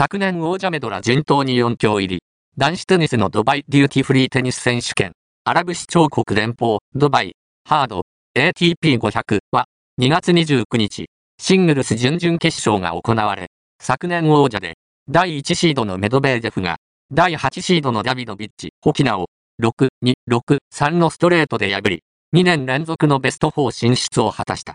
昨年王者メドラ順当に4強入り、男子テニスのドバイデューティフリーテニス選手権、アラブ首長国連邦、ドバイ、ハード、ATP500 は、2月29日、シングルス準々決勝が行われ、昨年王者で、第1シードのメドベージェフが、第8シードのダビドビッチ、ホキナを、6、2、6、3のストレートで破り、2年連続のベスト4進出を果たした。